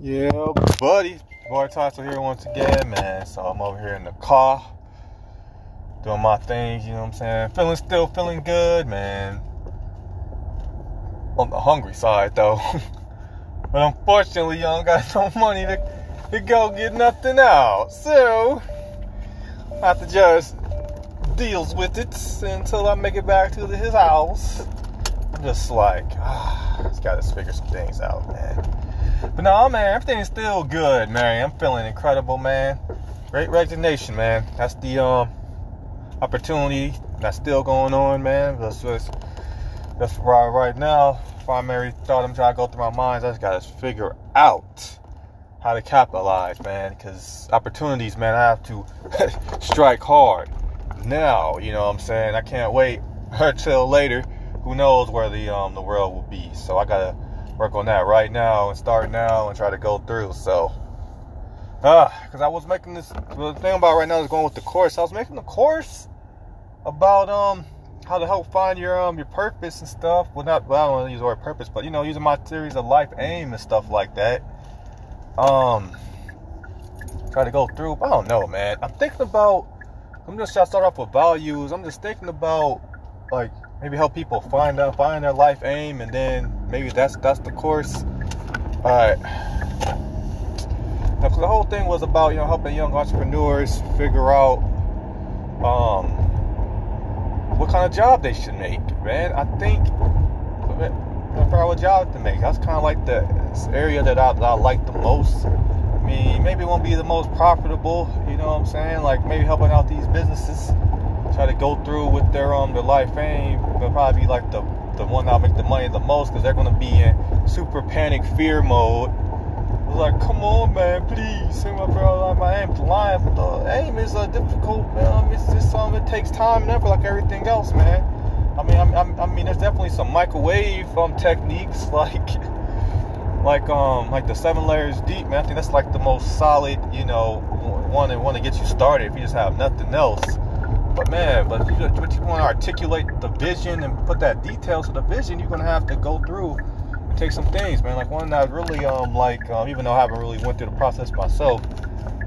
Yeah, buddy. Boy Tyson here once again, man. So I'm over here in the car doing my things, you know what I'm saying? Feeling still feeling good, man. On the hungry side though. but unfortunately, you don't got no money to, to go get nothing out. So I have to just deals with it until I make it back to his house. I'm just like, ah, just gotta figure some things out, man. But no, man, everything's still good, man. I'm feeling incredible, man. Great resignation, man. That's the um opportunity that's still going on, man. That's just that's right right now. Primary thought I'm trying to go through my mind. I just gotta figure out how to capitalize, man. Because opportunities, man, I have to strike hard now. You know what I'm saying? I can't wait until later. Who knows where the um the world will be? So I gotta work on that right now and start now and try to go through. So, ah, because I was making this. The thing about right now is going with the course. I was making the course about um how to help find your um your purpose and stuff. Well, not well, I don't want to use the word purpose, but you know, using my series of life aim and stuff like that. Um, try to go through. I don't know, man. I'm thinking about. I'm just trying to start off with values. I'm just thinking about like maybe help people find out find their life aim, and then maybe that's that's the course. All right. The whole thing was about you know helping young entrepreneurs figure out um, what kind of job they should make. Man, I think figure out what job to make. That's kind of like the area that I, that I like the most. I mean, maybe it won't be the most profitable. You know what I'm saying? Like maybe helping out these businesses try to go through with their um their life aim. It'll probably be like the the one that'll make the money the most because they're gonna be in super panic fear mode. It's like, come on, man, please send my girl on my aim to but the aim is a difficult. Man, it's just something it takes time and effort like everything else, man. I mean, I'm, I'm, i mean, there's definitely some microwave um techniques like like um like the seven layers deep, man. I think that's like the most solid, you know, one that want to get you started if you just have nothing else. But man, but you, you want to articulate the vision and put that details to the vision, you're gonna have to go through and take some things, man. Like one that really um like um, even though I haven't really went through the process myself,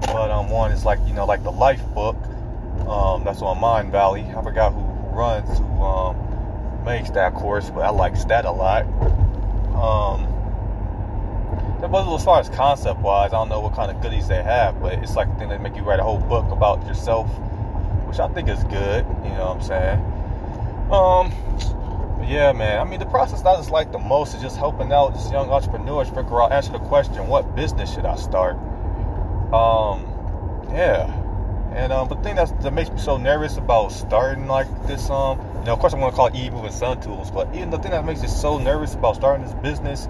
but um one is like you know like the life book. Um, that's on Mindvalley. I forgot who runs who um makes that course, but I like that a lot. Um, but as far as concept wise, I don't know what kind of goodies they have, but it's like the thing that make you write a whole book about yourself which I think is good. You know what I'm saying? Um, yeah, man. I mean, the process I just like the most is just helping out just young entrepreneurs figure out, answer the question, what business should I start? Um, yeah. And um, the thing that's, that makes me so nervous about starting like this, um, you know, of course I'm gonna call it e-moving sun tools, but even the thing that makes me so nervous about starting this business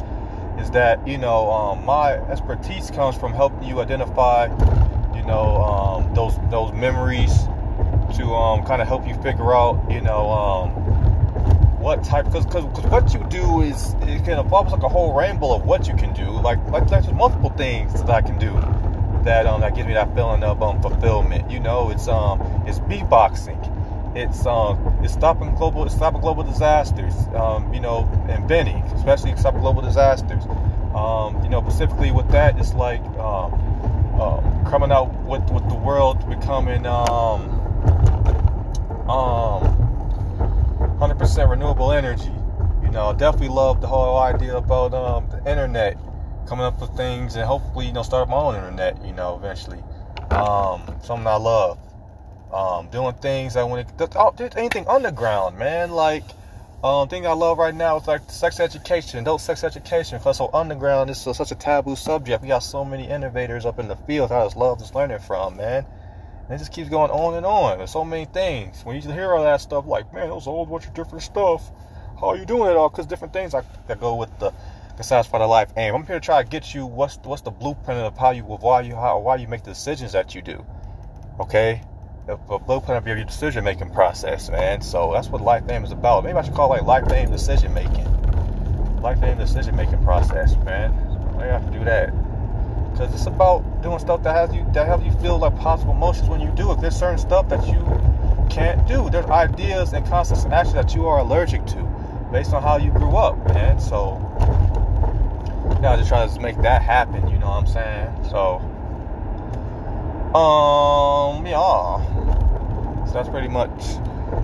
is that you know um, my expertise comes from helping you identify, you know, um, those those memories to um, kind of help you figure out, you know, um, what type because because what you do is it can evolve like a whole rainbow of what you can do. Like like there's multiple things that I can do that um that gives me that feeling of um fulfillment. You know, it's um it's beatboxing. It's um it's stopping global it's stopping global disasters. Um, you know, and Benny, especially stopping global disasters. Um, you know, specifically with that, it's like um, um coming out with with the world becoming um um 100% renewable energy. You know, definitely love the whole idea about um, the internet, coming up with things, and hopefully, you know, start my own internet. You know, eventually. Um, something I love. Um, doing things that when it oh, anything underground, man. Like, um, thing I love right now is like sex education, adult sex education. Cause so underground is such a taboo subject. We got so many innovators up in the field. I just love just learning from, man. It just keeps going on and on. There's so many things. When you hear all that stuff, like, man, those old bunch of different stuff. How are you doing it all? Because different things like, that go with the, the satisfy the life aim. I'm here to try to get you what's what's the blueprint of how you why you how why you make the decisions that you do. Okay, the, blueprint of your decision making process, man. So that's what life aim is about. Maybe I should call it like life aim decision making. Life aim decision making process, man. I have to do that because it's about doing stuff that has you that helps you feel like positive emotions when you do it. There's certain stuff that you can't do. There's ideas and concepts and actions that you are allergic to based on how you grew up, man. So gotta just try to make that happen. You know what I'm saying? So, um, yeah. So that's pretty much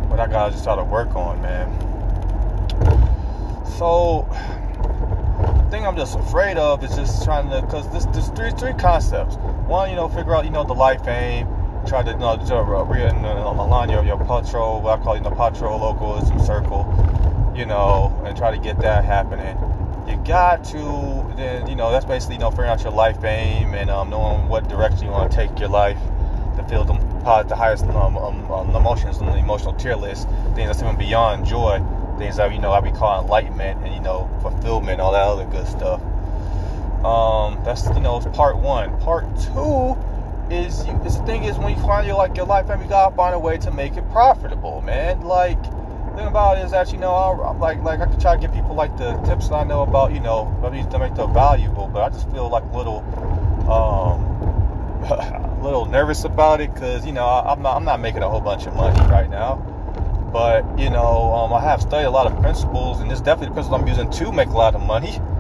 what I gotta just try to work on, man. So, thing I'm just afraid of is just trying to, cause this, there's three three concepts. One, you know, figure out, you know, the life aim. Try to, you know, to, uh, re- align your your patrol, what I call you know, patrol localism circle. You know, and try to get that happening you got to then you know that's basically you know figuring out your life aim and um, knowing what direction you want to take your life to feel the, the highest um, um, um, emotions on the emotional tier list things that's even beyond joy things that you know I be calling enlightenment and you know fulfillment all that other good stuff. Um, that's you know part one. Part two is, is the thing is when you find your like your life aim you gotta find a way to make it profitable man. Like thing about it is that you know, I'll, like like I could try to give people like the tips that I know about, you know, to make them valuable, but I just feel like a little, um, a little nervous about it because you know I'm not I'm not making a whole bunch of money right now, but you know um, I have studied a lot of principles, and this is definitely the principle I'm using to make a lot of money.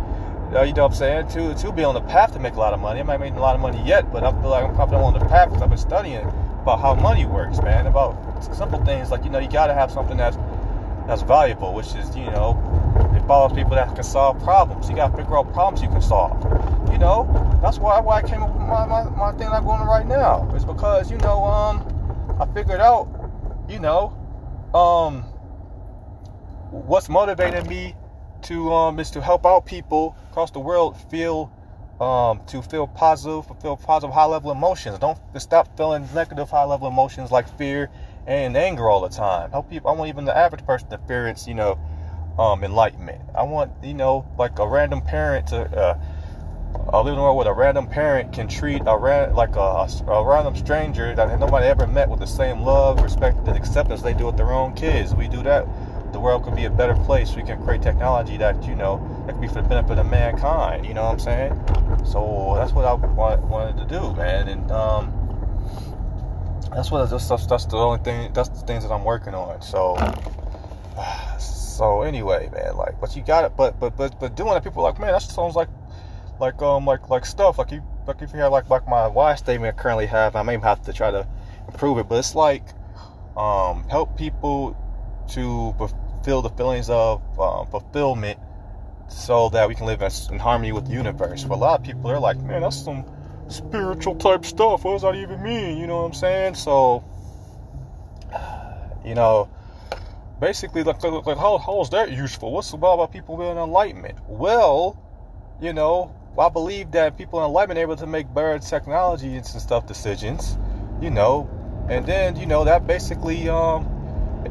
Uh, you know what I'm saying? To to be on the path to make a lot of money. I might make a lot of money yet, but I feel like I'm confident on the path because I've been studying about how money works, man. About simple things like you know you got to have something that's that's valuable, which is, you know, it follows people that can solve problems. You gotta figure out problems you can solve. You know, that's why why I came up with my, my, my thing I'm going right now. It's because, you know, um, I figured out, you know, um, what's motivating me to um is to help out people across the world feel um to feel positive, feel positive high level emotions. Don't stop feeling negative high level emotions like fear and anger all the time. Help people. I want even the average person to experience, you know, um, enlightenment. I want, you know, like a random parent to. Uh, A world where a random parent can treat a ran, like a, a random stranger that nobody ever met with the same love, respect, and acceptance they do with their own kids. We do that, the world could be a better place. We can create technology that you know that could be for the benefit of mankind. You know what I'm saying? So that's what I want, wanted to do, man. And um, that's what that's, that's, that's the only thing that's the things that I'm working on. So so anyway, man, like but you got it but but but but doing it people are like, man, that sounds like like um like like stuff like you like if you have like like my why statement I currently have, I may have to try to improve it, but it's like um help people to feel the feelings of um, fulfillment so that we can live in harmony with the universe. For a lot of people, they're like, man, that's some spiritual type stuff. What does that even mean? You know what I'm saying? So, you know, basically, like, like how, how is that useful? What's about, about people being enlightenment? Well, you know, I believe that people in are able to make better technology and stuff decisions, you know, and then, you know, that basically um,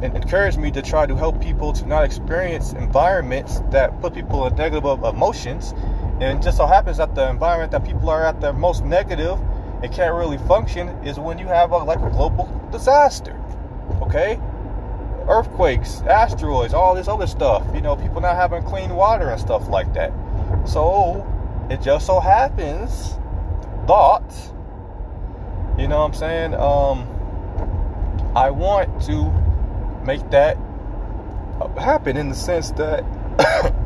encouraged me to try to help people to not experience environments that put people in negative emotions and just so happens that the environment that people are at their most negative and can't really function is when you have a, like a global disaster. Okay? Earthquakes, asteroids, all this other stuff. You know, people not having clean water and stuff like that. So it just so happens that you know what I'm saying? Um I want to make that happen in the sense that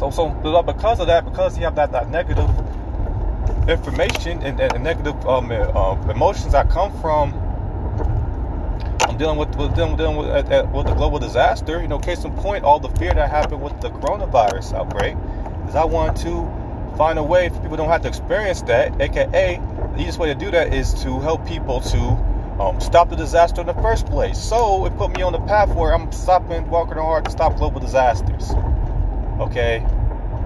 So, so because of that, because you have that, that negative information and, and negative um, uh, emotions that come from I'm dealing with, with dealing, dealing with, with the global disaster. You know, case in point, all the fear that happened with the coronavirus outbreak is I want to find a way for people don't have to experience that. AKA, the easiest way to do that is to help people to um, stop the disaster in the first place. So it put me on the path where I'm stopping, walking hard to stop global disasters. Okay.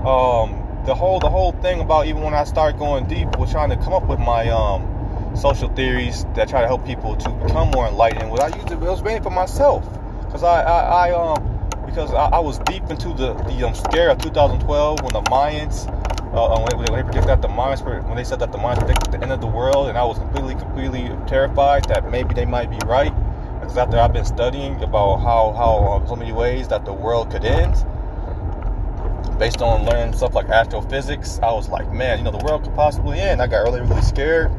Um, the whole the whole thing about even when I started going deep was trying to come up with my um social theories that try to help people to become more enlightened. What I used it, it was mainly for myself because I, I, I um because I, I, was deep into the the um, scare of 2012 when the Mayans uh, when, they, when they predicted that the Mayans when they said that the Mayans predicted the end of the world, and I was completely completely terrified that maybe they might be right because after I've been studying about how how um, so many ways that the world could end based on learning stuff like astrophysics, I was like, man, you know, the world could possibly end. I got really, really scared.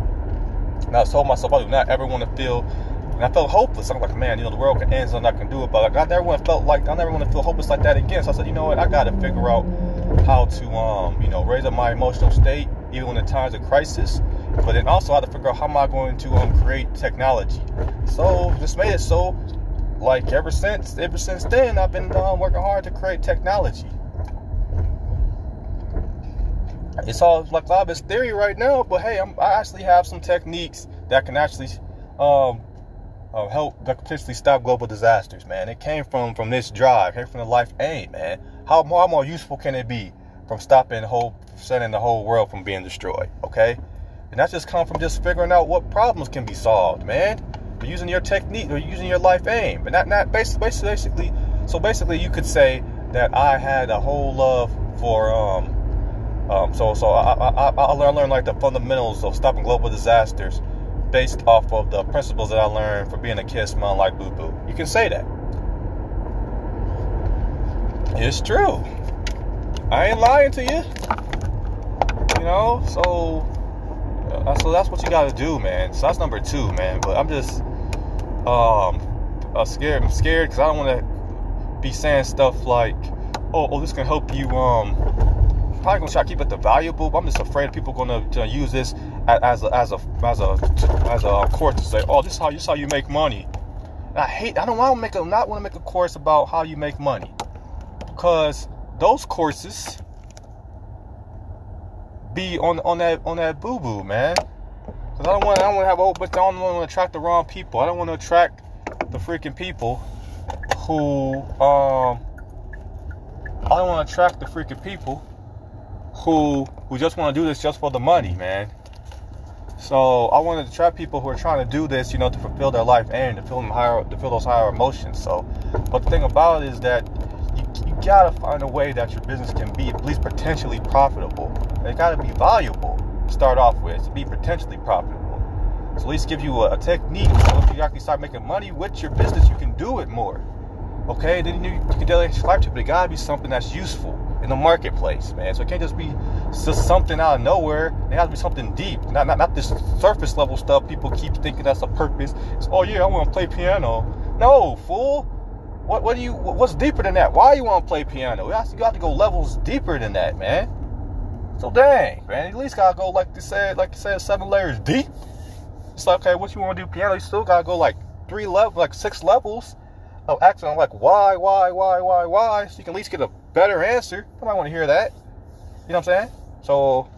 And I told myself, I do not ever want to feel, and I felt hopeless. I'm like, man, you know, the world can end, so I can do it. But like, I never want to felt like, I never want to feel hopeless like that again. So I said, you know what, I got to figure out how to um you know raise up my emotional state even in the times of crisis but then also I how to figure out how am I going to um, create technology. So just made it so like ever since ever since then I've been um, working hard to create technology. It's all like Lobby's theory right now, but hey, I'm, i actually have some techniques that can actually um, uh, help that potentially stop global disasters, man. It came from from this drive, came from the life aim, man. How more, how more useful can it be from stopping whole, setting the whole world from being destroyed? Okay, and that's just come from just figuring out what problems can be solved, man. But using your technique or using your life aim, but not not basically basically. So basically, you could say that I had a whole love for um um, so so I, I, I, learned, learned like the fundamentals of stopping global disasters based off of the principles that I learned from being a kid smelling like boo boo. You can say that. It's true. I ain't lying to you. You know, so uh, so that's what you got to do, man. So that's number two, man. But I'm just um uh, scared. I'm scared because I don't want to be saying stuff like, "Oh, oh, this can help you um probably gonna try to keep it the valuable, but I'm just afraid people gonna, to use this as a as a as a as a course to say, oh, this is how you how you make money. And I hate. I don't want to make a not want to make a course about how you make money, because those courses be on on that on that boo boo, man. Because I don't want I don't want to have a whole bunch. I don't want to attract the wrong people. I don't want to attract the freaking people who um. I don't want to attract the freaking people who who just want to do this just for the money, man. So I wanted to trap people who are trying to do this, you know, to fulfill their life and to feel them higher, to feel those higher emotions. So, but the thing about it is that you, you gotta find a way that your business can be at least potentially profitable. It gotta be valuable to start off with to be potentially profitable. So at least give you a, a technique. So if you actually start making money with your business, you can do it more. Okay, then you, you can delegate your life to, but it gotta be something that's useful in the marketplace, man. So it can't just be just something out of nowhere. It has to be something deep, not not, not this surface level stuff. People keep thinking that's a purpose. It's oh yeah, I want to play piano. No, fool. What what do you? What's deeper than that? Why you want to play piano? You have, to, you have to go levels deeper than that, man. So dang, man. At least gotta go like they said, like you said, seven layers deep. It's like okay, what you want to do piano? You still gotta go like three levels, like six levels of asking like why, why, why, why, why, so you can at least get a better answer. I want to hear that. You know what I'm saying? So,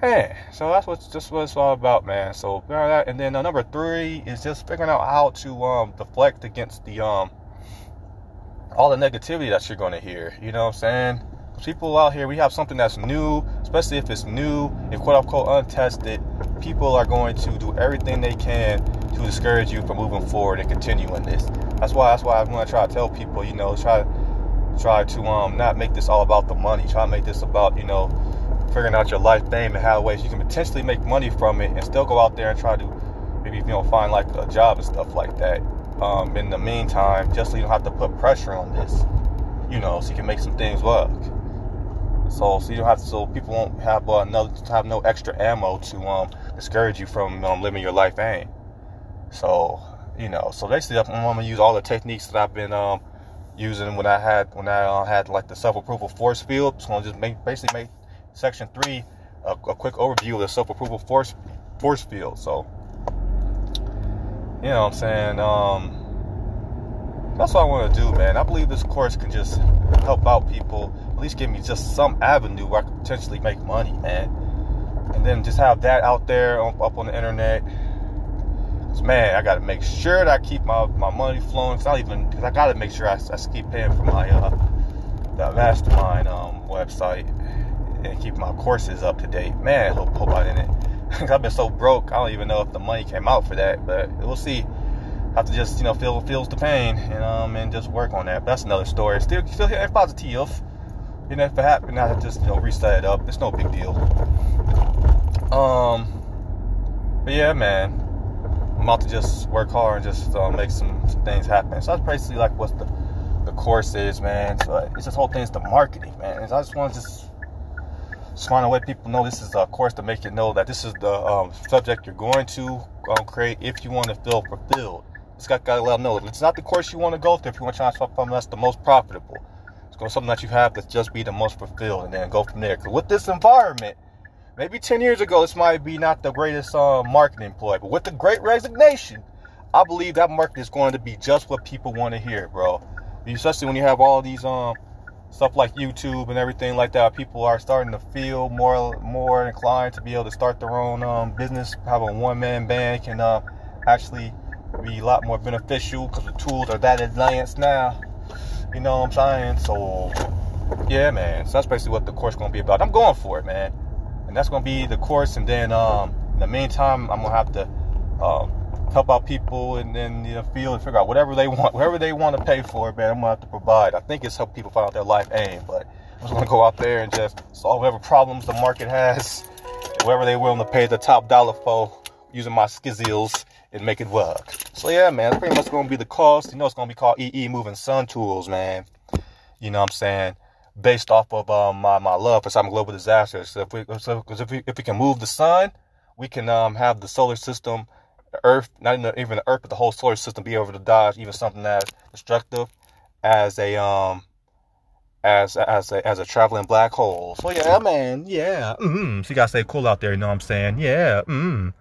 hey, so that's what's just what it's all about, man. So and then uh, number three is just figuring out how to um, deflect against the um all the negativity that you're going to hear. You know what I'm saying? People out here, we have something that's new, especially if it's new and quote unquote untested. People are going to do everything they can to discourage you from moving forward and continuing this. That's why that's why I'm gonna try to tell people, you know, try try to um not make this all about the money. Try to make this about, you know, figuring out your life thing and how ways you can potentially make money from it and still go out there and try to maybe you know find like a job and stuff like that. Um, in the meantime, just so you don't have to put pressure on this, you know, so you can make some things work. So, so you don't have to, so people won't have uh, another have no extra ammo to um discourage you from um, living your life aim. So, you know, so basically, I'm gonna use all the techniques that I've been um, using when I had when I uh, had like the self-approval force field. So I'm just make, basically make section three a, a quick overview of the self-approval force force field. So, you know, what I'm saying um, that's what I want to do, man. I believe this course can just help out people, at least give me just some avenue where I could potentially make money, man. And then just have that out there up on the internet man, I got to make sure that I keep my, my money flowing. It's not even because I got to make sure I, I keep paying for my uh, the mastermind um, website and keep my courses up to date. Man, I hope, hope I didn't. I've been so broke. I don't even know if the money came out for that, but we'll see. I have to just you know feel feels the pain and um and just work on that. But that's another story. Still still here positive. You know if it happened, I just you know reset it up. It's no big deal. Um, but yeah, man. I'm out to just work hard and just uh, make some, things happen. So that's basically like what the the course is, man. So it's this whole thing is the marketing, man. And I just want to just just want to let people know this is a course to make you know that this is the um, subject you're going to um, create if you want to feel fulfilled. It's got, got to let them know it's not the course you want to go through if you want to try something that's the most profitable. It's going to something that you have to just be the most fulfilled, and then go from there. Because with this environment, maybe 10 years ago, this might be not the greatest uh, marketing ploy, but with the great resignation, I believe that market is going to be just what people want to hear, bro. Especially when you have all these um stuff like YouTube and everything like that. People are starting to feel more more inclined to be able to start their own um, business. Have a one man band can uh, actually be a lot more beneficial because the tools are that advanced now. You know what I'm saying? So yeah, man. So that's basically what the course gonna be about. I'm going for it, man. And that's gonna be the course. And then um, in the meantime, I'm gonna have to um, help out people and then you know feel and figure out whatever they want, whatever they want to pay for, man. I'm gonna have to provide. I think it's help people find out their life aim, but I'm just gonna go out there and just solve whatever problems the market has, whatever they willing to pay the top dollar for, using my skills and make it work. So yeah, man, that's pretty much gonna be the cost. You know, it's gonna be called EE Moving Sun Tools, man. You know what I'm saying? Based off of um, my, my love for some global disasters. So if we, so, cause if we, if we can move the sun, we can um, have the solar system Earth, not even the, even the Earth, but the whole solar system be able to dodge even something as destructive as a um as as a as a traveling black hole. So yeah, man, yeah. Mm-hmm. So you gotta stay cool out there. You know what I'm saying? Yeah. Mm.